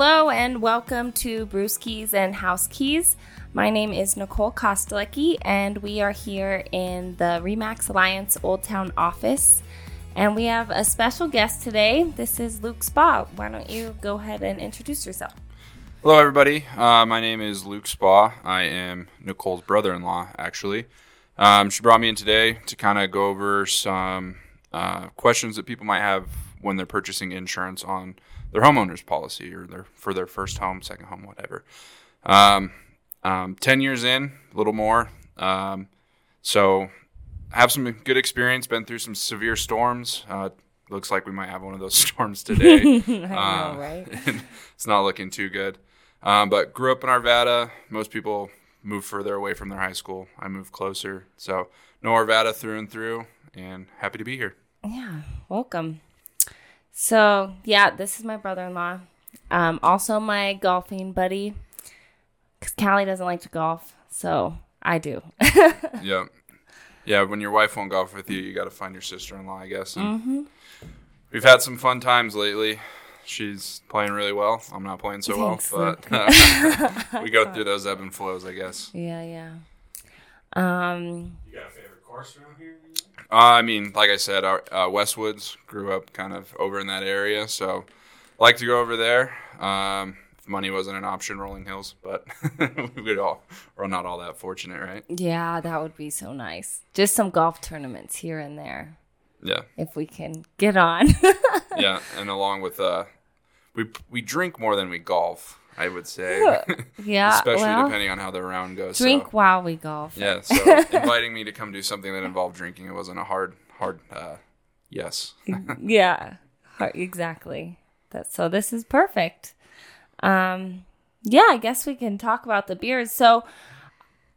Hello and welcome to Brewskis and House Keys. My name is Nicole Kostelecki, and we are here in the Remax Alliance Old Town office. And we have a special guest today. This is Luke Spaw. Why don't you go ahead and introduce yourself? Hello, everybody. Uh, my name is Luke Spaw. I am Nicole's brother in law, actually. Um, she brought me in today to kind of go over some uh, questions that people might have when they're purchasing insurance on their homeowner's policy or their for their first home, second home, whatever. Um, um, Ten years in, a little more. Um, so, have some good experience. Been through some severe storms. Uh, looks like we might have one of those storms today. I know, Uh, right? it's not looking too good. Um, but grew up in Arvada. Most people move further away from their high school. I moved closer. So know Arvada through and through and happy to be here. Yeah, welcome. So, yeah, this is my brother in law. Um, also, my golfing buddy. Because Callie doesn't like to golf, so I do. yeah. Yeah, when your wife won't golf with you, you got to find your sister in law, I guess. And We've had some fun times lately. She's playing really well. I'm not playing so Thanks, well, but uh, we go through those ebb and flows, I guess. yeah, yeah. Um, You got a favorite course around here? Uh, I mean, like I said, our, uh, Westwoods grew up kind of over in that area, so like to go over there. Um, if money wasn't an option, Rolling Hills, but we'd all we're not all that fortunate, right? yeah, that would be so nice. Just some golf tournaments here and there, Yeah, if we can get on. yeah, and along with uh, we we drink more than we golf, I would say, yeah, especially well, depending on how the round goes. so- drink while we golf. Yeah, so inviting me to come do something that involved drinking, it wasn't a hard hard uh, yes. yeah, exactly. That so this is perfect. Um, yeah, I guess we can talk about the beers. So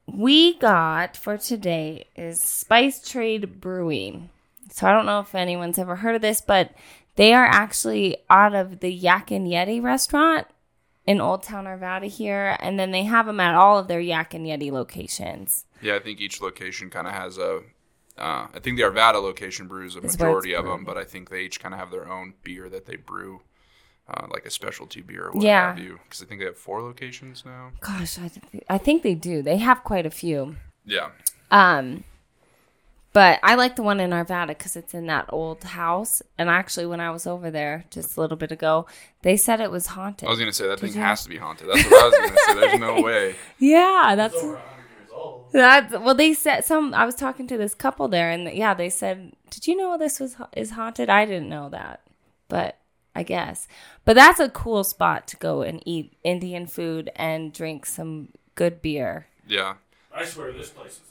we got for today is Spice Trade Brewing. So I don't know if anyone's ever heard of this, but they are actually out of the Yak and Yeti restaurant in Old Town Arvada here, and then they have them at all of their Yak and Yeti locations. Yeah, I think each location kind of has a. Uh, I think the Arvada location brews a majority of them, but I think they each kind of have their own beer that they brew, uh, like a specialty beer or what Yeah. have you. Because I think they have four locations now. Gosh, I, th- I think they do. They have quite a few. Yeah, Um, but I like the one in Arvada because it's in that old house. And actually, when I was over there just a little bit ago, they said it was haunted. I was gonna say that thing you- has to be haunted. That's what I was gonna say. There's no way. yeah, that's It's over 100 years old. that. Well, they said some. I was talking to this couple there, and yeah, they said, "Did you know this was is haunted?" I didn't know that, but I guess. But that's a cool spot to go and eat Indian food and drink some good beer. Yeah. I swear this place is on.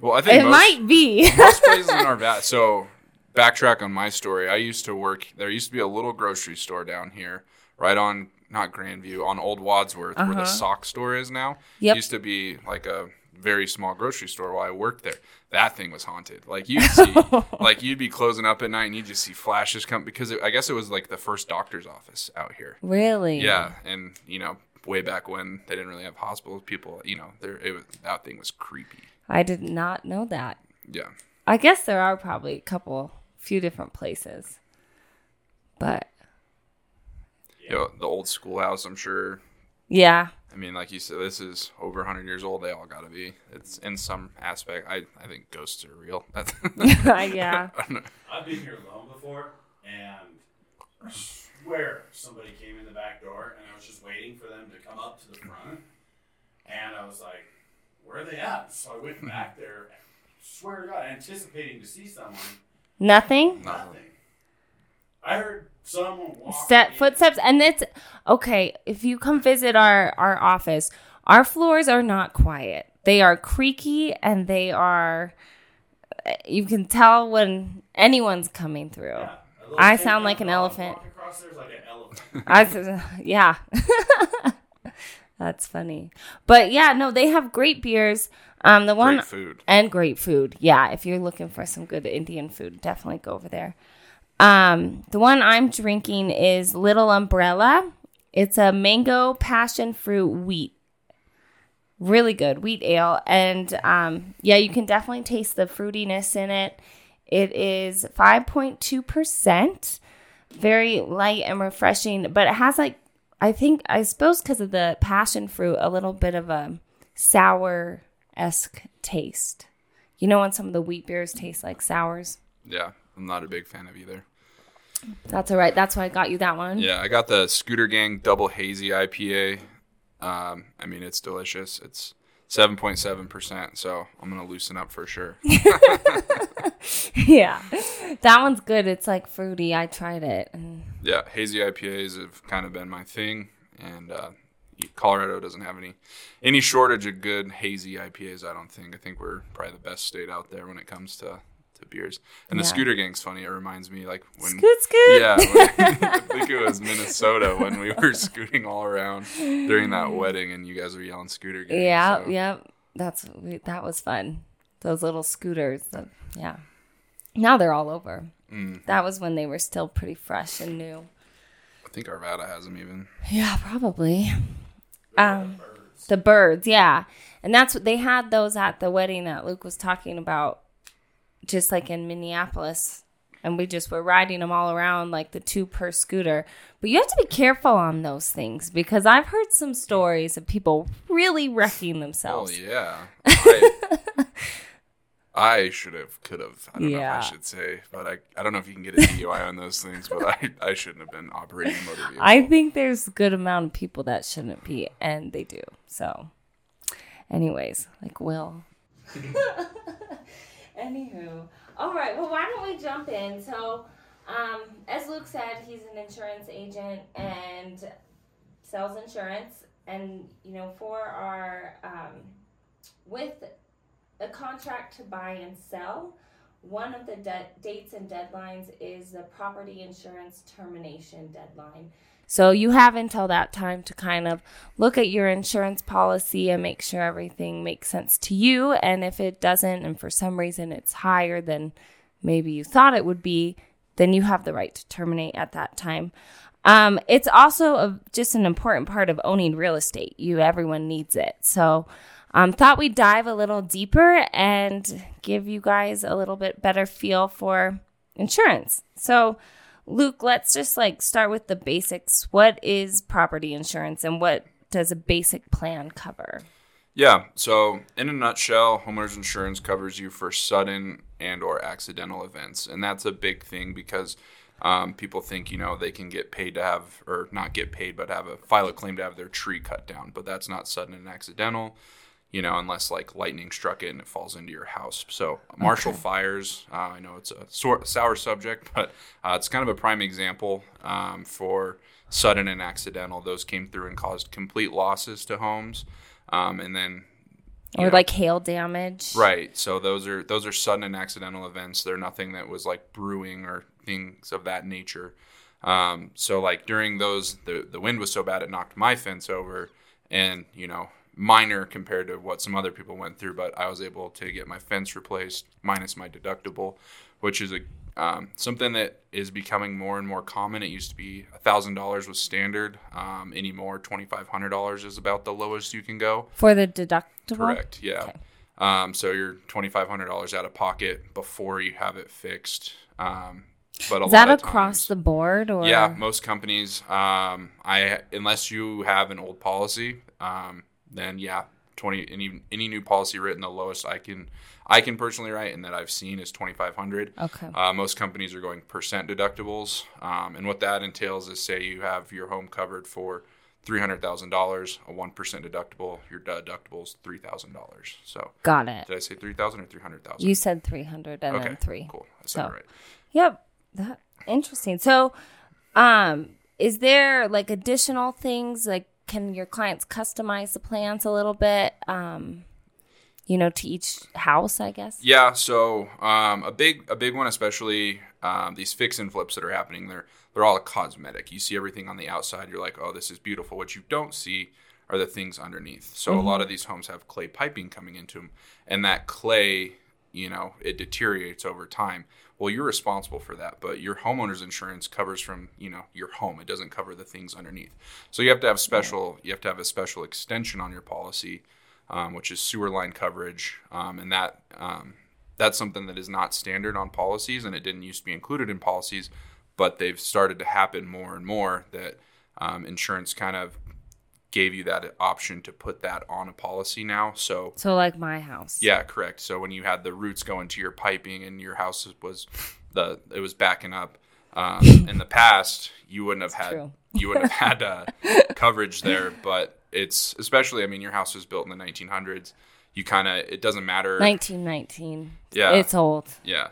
Well, I think It most, might be. most places in Arvada. So backtrack on my story. I used to work. There used to be a little grocery store down here, right on not Grandview, on Old Wadsworth, where the sock store is now. Uh-huh. Yep. Used to be like a very small grocery store while I worked there. That thing was haunted. Like you'd see, like you'd be closing up at night and you'd just see flashes come because it, I guess it was like the first doctor's office out here. really? Yeah, and you know, way back when they didn't really have hospitals, people, you know, there it was, that thing was creepy. I did not know that. Yeah. I guess there are probably a couple, few different places. But You know, the old schoolhouse, I'm sure. yeah, I mean, like you said, this is over 100 years old. They all got to be. It's in some aspect. I, I think ghosts are real. Yeah. I've been here alone before, and I swear somebody came in the back door, and I was just waiting for them to come up to the front, and I was like, "Where are they at?" So I went back there. Swear to God, anticipating to see someone. Nothing. Nothing. I heard someone walk. Step footsteps, and it's okay. If you come visit our our office, our floors are not quiet. They are creaky, and they are. You can tell when anyone's coming through. Yeah, I sound like an elephant. walking Across there's like an elephant. I said, yeah. That's funny. But yeah, no, they have great beers. Um, the one Great food. and great food. Yeah, if you're looking for some good Indian food, definitely go over there. Um, the one I'm drinking is Little Umbrella. It's a mango passion fruit wheat. Really good wheat ale, and um, yeah, you can definitely taste the fruitiness in it. It is five point two percent, very light and refreshing, but it has like I think I suppose because of the passion fruit, a little bit of a sour esque taste. You know when some of the wheat beers taste like sours. Yeah, I'm not a big fan of either. That's all right. That's why I got you that one. Yeah, I got the Scooter Gang Double Hazy IPA. Um, I mean, it's delicious. It's 7.7%, so I'm going to loosen up for sure. yeah, that one's good. It's like fruity. I tried it. And yeah, hazy IPAs have kind of been my thing, and uh, Colorado doesn't have any any shortage of good hazy IPAs. I don't think. I think we're probably the best state out there when it comes to to beers. And the Scooter Gang's funny. It reminds me like when Scoot, scoot. yeah, when, I think it was Minnesota when we were scooting all around during that wedding, and you guys were yelling Scooter Gang. Yeah, so- yeah. That's that was fun. Those little scooters. the- yeah. Now they're all over. Mm. That was when they were still pretty fresh and new. I think Arvada has them even. Yeah, probably. Um, the birds, yeah, and that's what they had those at the wedding that Luke was talking about, just like in Minneapolis, and we just were riding them all around like the two per scooter. But you have to be careful on those things because I've heard some stories of people really wrecking themselves. Oh yeah. I, I should have, could have. I don't know if Yeah. I should say, but I, I don't know if you can get a DUI on those things, but I, I shouldn't have been operating a motor vehicle. I think there's a good amount of people that shouldn't be, and they do. So, anyways, like Will. Anywho, all right. Well, why don't we jump in? So, um, as Luke said, he's an insurance agent and sells insurance, and you know, for our um, with a contract to buy and sell. One of the de- dates and deadlines is the property insurance termination deadline. So you have until that time to kind of look at your insurance policy and make sure everything makes sense to you. And if it doesn't, and for some reason it's higher than maybe you thought it would be, then you have the right to terminate at that time. Um, it's also a, just an important part of owning real estate. You, everyone needs it. So, um, thought we'd dive a little deeper and give you guys a little bit better feel for insurance. So, Luke, let's just like start with the basics. What is property insurance and what does a basic plan cover? Yeah. So, in a nutshell, homeowners insurance covers you for sudden and or accidental events, and that's a big thing because um, people think you know they can get paid to have or not get paid, but have a file a claim to have their tree cut down. But that's not sudden and accidental, you know, unless like lightning struck it and it falls into your house. So, Marshall fires. Uh, I know it's a sour subject, but uh, it's kind of a prime example um, for sudden and accidental. Those came through and caused complete losses to homes. Um, and then Or know, like hail damage? right so those are those are sudden and accidental events they're nothing that was like brewing or things of that nature um, so like during those the, the wind was so bad it knocked my fence over and you know minor compared to what some other people went through but i was able to get my fence replaced minus my deductible which is a um, something that is becoming more and more common. It used to be thousand dollars was standard. Um, anymore, twenty five hundred dollars is about the lowest you can go. For the deductible? Correct. Yeah. Okay. Um, so you're twenty five hundred dollars out of pocket before you have it fixed. Um, but a Is that across times- the board or yeah, most companies. Um, I unless you have an old policy, um, then yeah, twenty any any new policy written, the lowest I can I can personally write and that I've seen is twenty five hundred. Okay. Uh, most companies are going percent deductibles, um, and what that entails is say you have your home covered for three hundred thousand dollars, a one percent deductible. Your deductible is three thousand dollars. So Got it. did I say three thousand or three hundred thousand? You said 300 and okay, then 3. Cool. I said So- right. Yep. That interesting. So, um, is there like additional things like can your clients customize the plans a little bit? Um, you know, to each house, I guess. Yeah, so um, a big a big one, especially um, these fix and flips that are happening. They're they're all cosmetic. You see everything on the outside. You're like, oh, this is beautiful. What you don't see are the things underneath. So a lot of these homes have clay piping coming into them, and that clay, you know, it deteriorates over time. Well, you're responsible for that, but your homeowner's insurance covers from you know your home. It doesn't cover the things underneath. So you have to have special. You have to have a special extension on your policy um, which is sewer line coverage, um, and that um, that's something that is not standard on policies, and it didn't used to be included in policies, but they've started to happen more and more that um, insurance kind of gave you that option to put that on a policy now. So So like my house. yeah, correct. So when you had the roots going to your piping and your house was the it was backing up um, in the past, you wouldn't have had true. you wouldn't have had uh, coverage there. But it's especially, I mean, your house was built in the 1900s. You kind of it doesn't matter. 1919. Yeah. It's old. Yeah.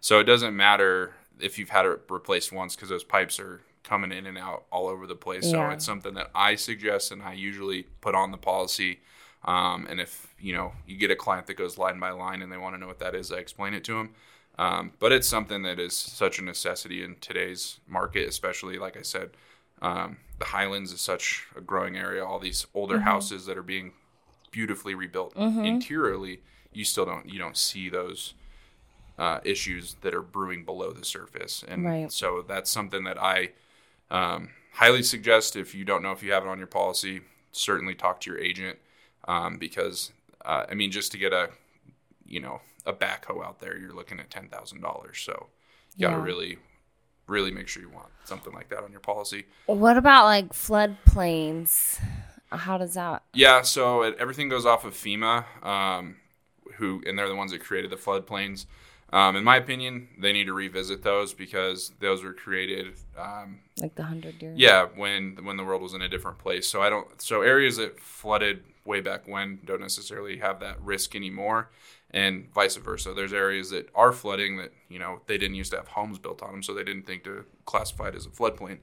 So it doesn't matter if you've had it replaced once because those pipes are coming in and out all over the place. So it's something that I suggest and I usually put on the policy. Um, and if you know you get a client that goes line by line and they want to know what that is, I explain it to them. Um, but it's something that is such a necessity in today's market, especially like I said, um, the Highlands is such a growing area. All these older houses that are being beautifully rebuilt interiorly, you still don't you don't see those uh, issues that are brewing below the surface, and Right. so that's something that I um, highly suggest. If you don't know if you have it on your policy, certainly talk to your agent um, because uh, I mean, just to get a you know a backhoe out there, you're looking at ten thousand dollars. So you got to Yeah. really really make sure you want something like that on your policy. What about like floodplains? How does that? Yeah, so it, everything goes off of FEMA, um, who and they're the ones that created the floodplains. Um, in my opinion, they need to revisit those because those were created, um, Like the hundred years? yeah, when when the world was in a different place. So I don't. So areas that flooded way back when don't necessarily have that risk anymore, and vice versa. There's areas that are flooding that you know they didn't used to have homes built on them, so they didn't think to classify it as a floodplain.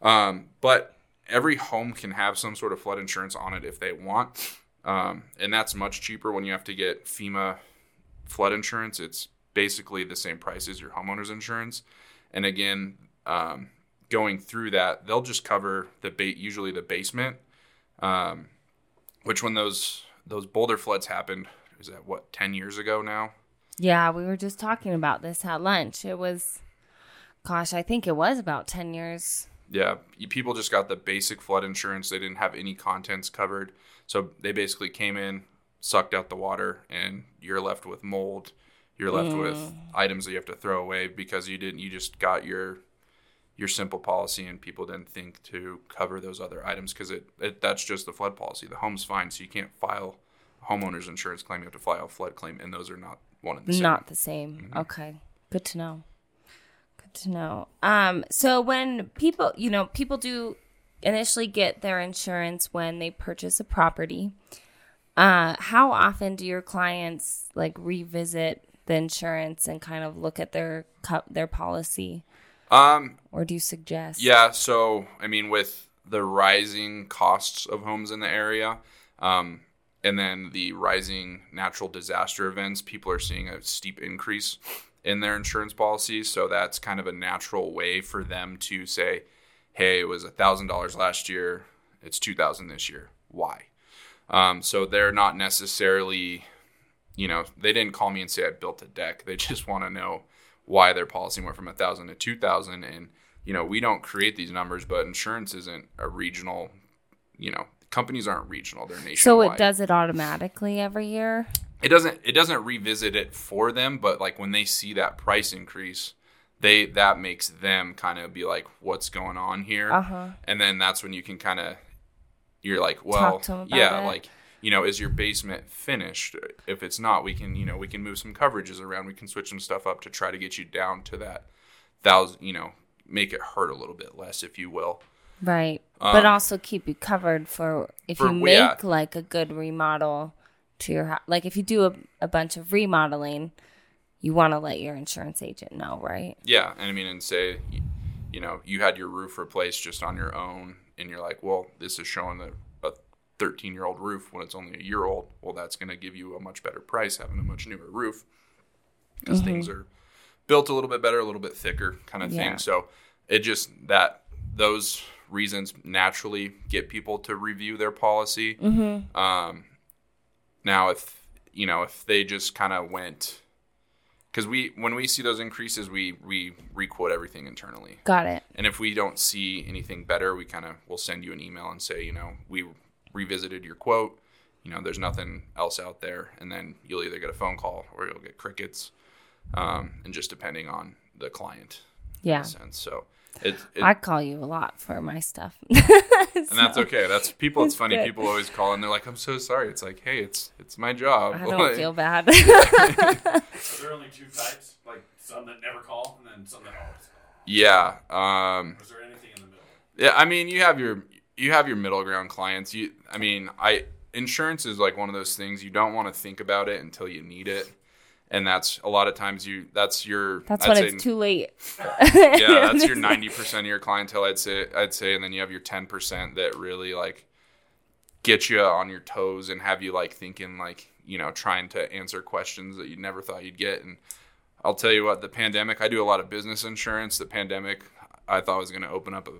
Um, but every home can have some sort of flood insurance on it if they want, um, and that's much cheaper when you have to get FEMA flood insurance. It's basically the same price as your homeowner's insurance. And again, um, going through that, they'll just cover the bait, usually the basement, um, which when those those boulder floods happened, is that what ten years ago now? Yeah, we were just talking about this at lunch. It was, gosh, I think it was about 10 years. Yeah, you- people just got the basic flood insurance. They didn't have any contents covered, so they basically came in, sucked out the water, and you're left with mold. You're left with items that you have to throw away because you didn't. You just got your your simple policy, and people didn't think to cover those other items because it, it that's just the flood policy. The home's fine, so you can't file homeowner's insurance claim. You have to file a flood claim, and those are not one and the same. Not the same. Okay. Good to know. Good to know. Um, so when people, you know, people do initially get their insurance when they purchase a property. Uh, how often do your clients like revisit the insurance and kind of look at their their policy, Um, or do you suggest? Yeah, so I mean, with the rising costs of homes in the area, um, and then the rising natural disaster events, people are seeing a steep increase in their insurance policies. So that's kind of a natural way for them to say, "Hey, it was a thousand dollars last year. It's two thousand this year. Why?" Um, so they're not necessarily, you know, they didn't call me and say I built a deck. They just want to know why their policy went from a thousand to two thousand and you know we don't create these numbers but insurance isn't a regional you know companies aren't regional they're nationwide So it does it automatically every year. it doesn't it doesn't revisit it for them but like when they see that price increase they that makes them kind of be like what's going on here Uh-huh. and then that's when you can kind of you're like well to 'em about yeah it. like you know is your basement finished if it's not we can you know we can move some coverages around we can switch some stuff up to try to get you down to that thousand you know make it hurt a little bit less if you will Right. but also keep you covered for if Um, for- you make yeah. like a good remodel to your house. Like if you do a, a bunch of remodeling, you want to let your insurance agent know, right? Yeah, and I mean, and say, you know, you had your roof replaced just on your own, and you're like, well, this is showing that 13 year old roof when it's only a year old. Well, that's going to give you a much better price having a much newer roof because things are built a little bit better, a little bit thicker, kind of Yeah. thing. So it just that those reasons naturally get people to review their policy. Um, now, if you know, if they just kind of went because we when we see those increases we we requote everything internally Got it. and if we don't see anything better we kind of will send you an email and say you know we revisited your quote you know there's nothing else out there and then you'll either get a phone call or you'll get crickets um, and just depending on the client in Yeah. a sense so It, it, I call you a lot for my stuff. and that's okay. That's people. It's, It's funny. good. People always call and they're like, "I'm so sorry." It's like, hey, it's it's my job. I don't Like, feel bad. Are there only two types? Like some that never call and then some that always call? Yeah. Um, is there anything in the middle? Yeah, I mean, you have your you have your middle ground clients. You, I mean, I insurance is like one of those things you don't want to think about it until you need it, and that's a lot of times you that's your That's I'd when say- it's too late. yeah, that's your ninety percent of your clientele. I'd say I'd say, and then you have your ten percent that really like get you on your toes and have you like thinking like you know trying to answer questions that you never thought you'd get. And I'll tell you what, the pandemic. I do a lot of business insurance. The pandemic, I thought was going to open up a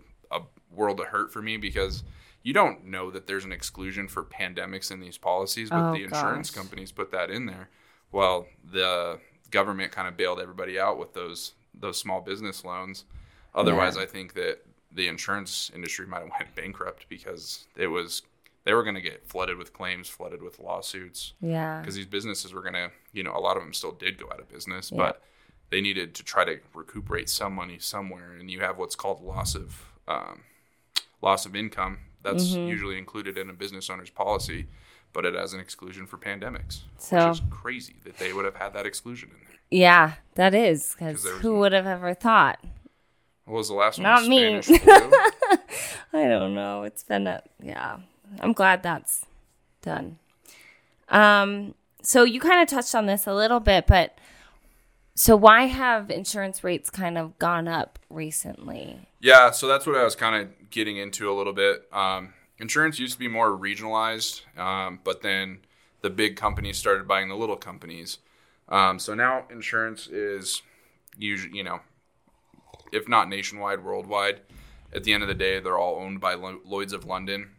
world of hurt for me because. You don't know that there's an exclusion for pandemics in these policies, but Oh, the insurance gosh. companies put that in there. Well, the government kind of bailed everybody out with those those small business loans. Otherwise, Yeah. I think that the insurance industry might have went bankrupt because it was they were going to get flooded with claims, flooded with lawsuits Yeah. because these businesses were going to, you know, a lot of them still did go out of business, Yeah. but they needed to try to recuperate some money somewhere, and you have what's called loss of um, loss of income. That's Mm-hmm. usually included in a business owner's policy, but it has an exclusion for pandemics, So- which is crazy that they would have had that exclusion in there. Yeah, that is because 'Cause there was who no- would have ever thought? What was the last one? Not me. I don't know. It's been a yeah. I'm glad that's done. Um so you kind of touched on this a little bit, but so why have insurance rates kind of gone up recently? Yeah, so that's what I was kind of getting into a little bit. Um, insurance used to be more regionalized, um, but then the big companies started buying the little companies. Um, so now insurance is usually, you know, if not nationwide, worldwide. At the end of the day, they're all owned by Lo- Lloyd's of London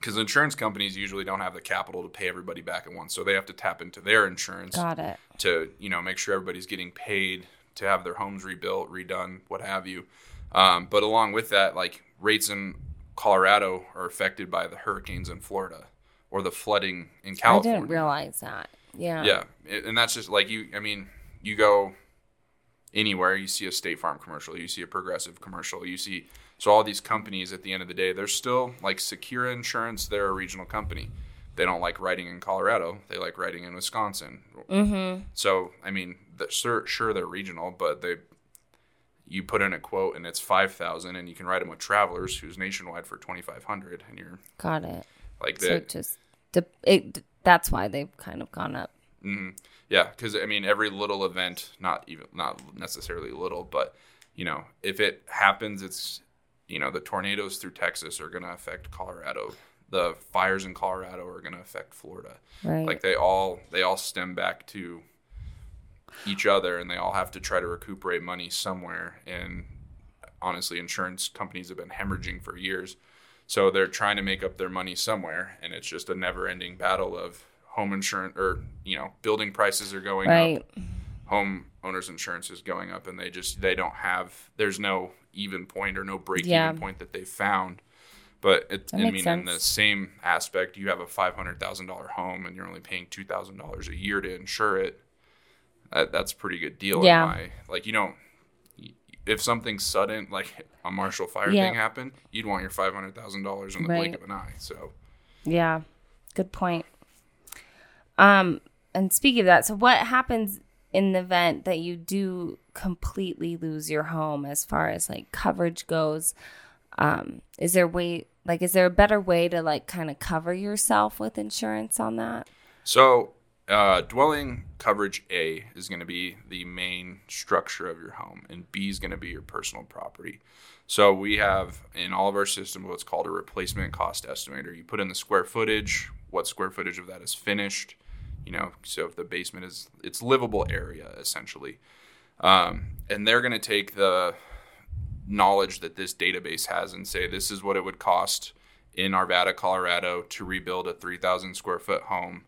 because insurance companies usually don't have the capital to pay everybody back at once. So they have to tap into their insurance Got it. to you know make sure everybody's getting paid to have their homes rebuilt, redone, what have you. Um, but along with that, like rates in Colorado are affected by the hurricanes in Florida or the flooding in California. I didn't realize that. Yeah. Yeah, and that's just like you. I mean, you go anywhere, you see a State Farm commercial, you see a Progressive commercial, you see. So all these companies, at the end of the day, they're still like Secura Insurance. They're a regional company. They don't like writing in Colorado. They like writing in Wisconsin. Mm-hmm. So I mean, sure they're regional, but they you put in a quote and it's five thousand, and you can write them with Travelers, who's nationwide for twenty five hundred, and you're Got it. like So that. it just it that's why they've kind of gone up. hmm Yeah, because I mean, every little event, not even not necessarily little, but you know, if it happens, it's you know, the tornadoes through Texas are going to affect Colorado. The fires in Colorado are going to affect Florida. Right. Like they all they all stem back to each other, and they all have to try to recuperate money somewhere. And honestly, insurance companies have been hemorrhaging for years. So they're trying to make up their money somewhere, and it's just a never-ending battle of home insurance or you know building prices are going right. up, home owners insurance is going up, and they just they don't have there's no even point or no break Yeah. even point that they found. But it, I mean, in the same aspect, you have a five hundred thousand dollar home, and you're only paying two thousand dollars a year to insure it. That, that's a pretty good deal. Yeah. my- like you don't. If something sudden, like a Marshall fire Yeah. thing happened, you'd want your five hundred thousand dollars in the blink of an eye. So Yeah. Good point. Um and speaking of that, so what happens in the event that you do completely lose your home as far as like coverage goes? Um is there way like is there a better way to like kind of cover yourself with insurance on that? So, uh, dwelling coverage A is going to be the main structure of your home, and B is going to be your personal property. So, we have in all of our system what's called a replacement cost estimator. You put in the square footage, what square footage of that is finished, you know, so if the basement is it's livable area essentially. Um, and they're going to take the knowledge that this database has and say this is what it would cost in Arvada, Colorado to rebuild a 3,000 square foot home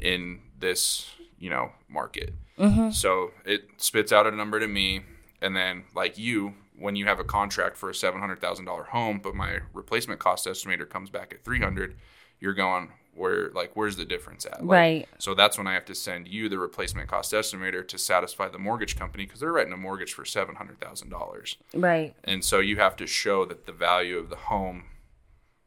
in this, you know, market. Mm-hmm. So it spits out a number to me, and then like you, when you have a contract for a seven hundred thousand dollar home, but my replacement cost estimator comes back at three hundred, you're going, where like where's the difference at? Like, Right. So that's when I have to send you the replacement cost estimator to satisfy the mortgage company because they're writing a mortgage for seven hundred thousand dollars, Right. and so you have to show that the value of the home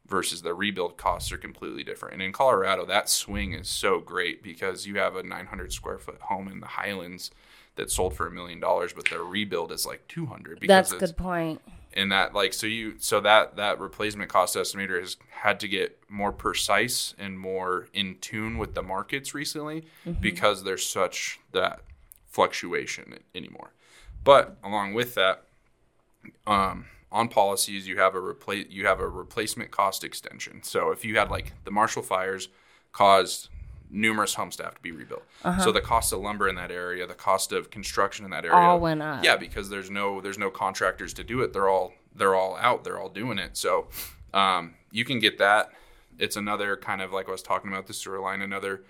versus the rebuild costs are completely different. And in Colorado, that swing is so great because you have a 900 square foot home in the Highlands that sold for a million dollars, but the rebuild is like 200 because That's a good point. and that like so you so that that replacement cost estimator has had to get more precise and more in tune with the markets recently because there's such that fluctuation anymore but along with that um, on policies you have a replace you have a replacement cost extension so if you had like the marshall fires caused numerous homes to have to be rebuilt so the cost of lumber in that area the cost of construction in that area All went up. yeah, because there's no there's no contractors to do it. They're all they're all out. They're all doing it. So um, you can get that. It's another kind of like I was talking about the sewer line, another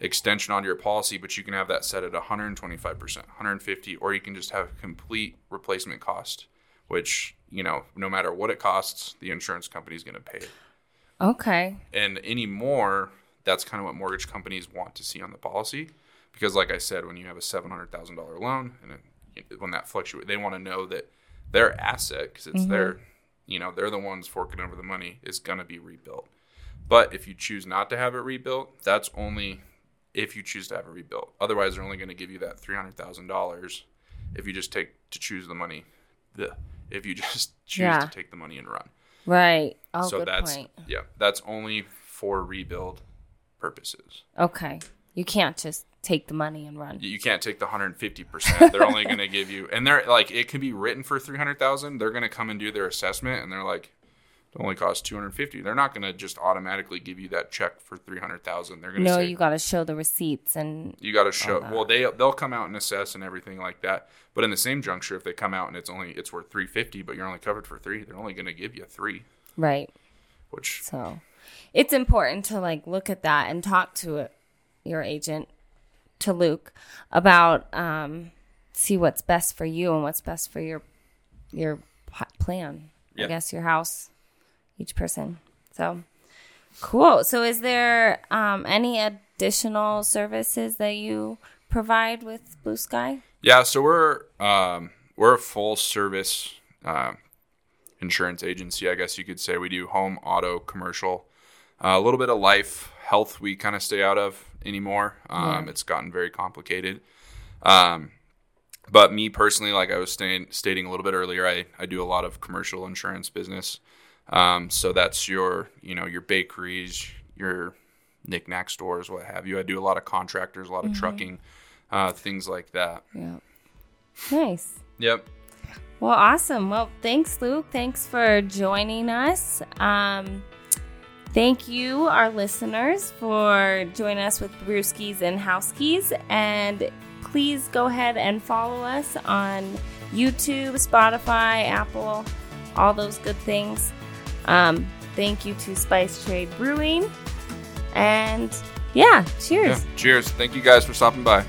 extension on your policy, but you can have that set at 125 percent, 150, or you can just have complete replacement cost, which you know no matter what it costs, the insurance company is going to pay it. Okay. And anymore, that's kind of what mortgage companies want to see on the policy, because like I said, when you have a seven hundred thousand dollar loan and it, when that fluctuates, they want to know that their asset, because it's their, mm-hmm. you know, they're the ones forking over the money, is going to be rebuilt. But if you choose not to have it rebuilt, that's only if you choose to have it rebuilt. Otherwise, they're only going to give you that three hundred thousand dollars if you just take to choose the money. The if you just choose Yeah. to take the money and run. Right. Oh, so good that's point. yeah, that's only for rebuild purposes. Okay. You can't just take the money and run. You can't take the 150%. They're only going to give you and they're like it can be written for 300,000. They're going to come and do their assessment and they're like it only costs 250. They're not going to just automatically give you that check for 300,000. They're going to No, say you got to show the receipts and you got to show well they they'll come out and assess and everything like that. But in the same juncture if they come out and it's only it's worth 350 but you're only covered for 3, they're only going to give you 3, right. which So it's important to like look at that and talk to it, your agent, to Luke, about um, see what's best for you and what's best for your your plan. I guess your house, each person. So cool. So is there um, any additional services that you provide with Blue Sky? Yeah, so we're um, we're a full service um, insurance agency, I guess you could say. We do home, auto, commercial, uh, a little bit of life, health. We kind of stay out of anymore. Um, It's gotten very complicated. Um, but me personally, like I was staying, stating a little bit earlier, I, I do a lot of commercial insurance business. Um, so that's your you know your bakeries, your knickknack stores, what have you. I do a lot of contractors, a lot of trucking, uh, things like that. Yeah. Nice. Yep. Well, awesome. Well, thanks, Luke. Thanks for joining us. Um, thank you, our listeners, for joining us with Brewskis and Housekeys. And please go ahead and follow us on YouTube, Spotify, Apple, all those good things. Um, thank you to Spice Trade Brewing. And yeah, cheers. Yeah. Cheers. Thank you guys for stopping by.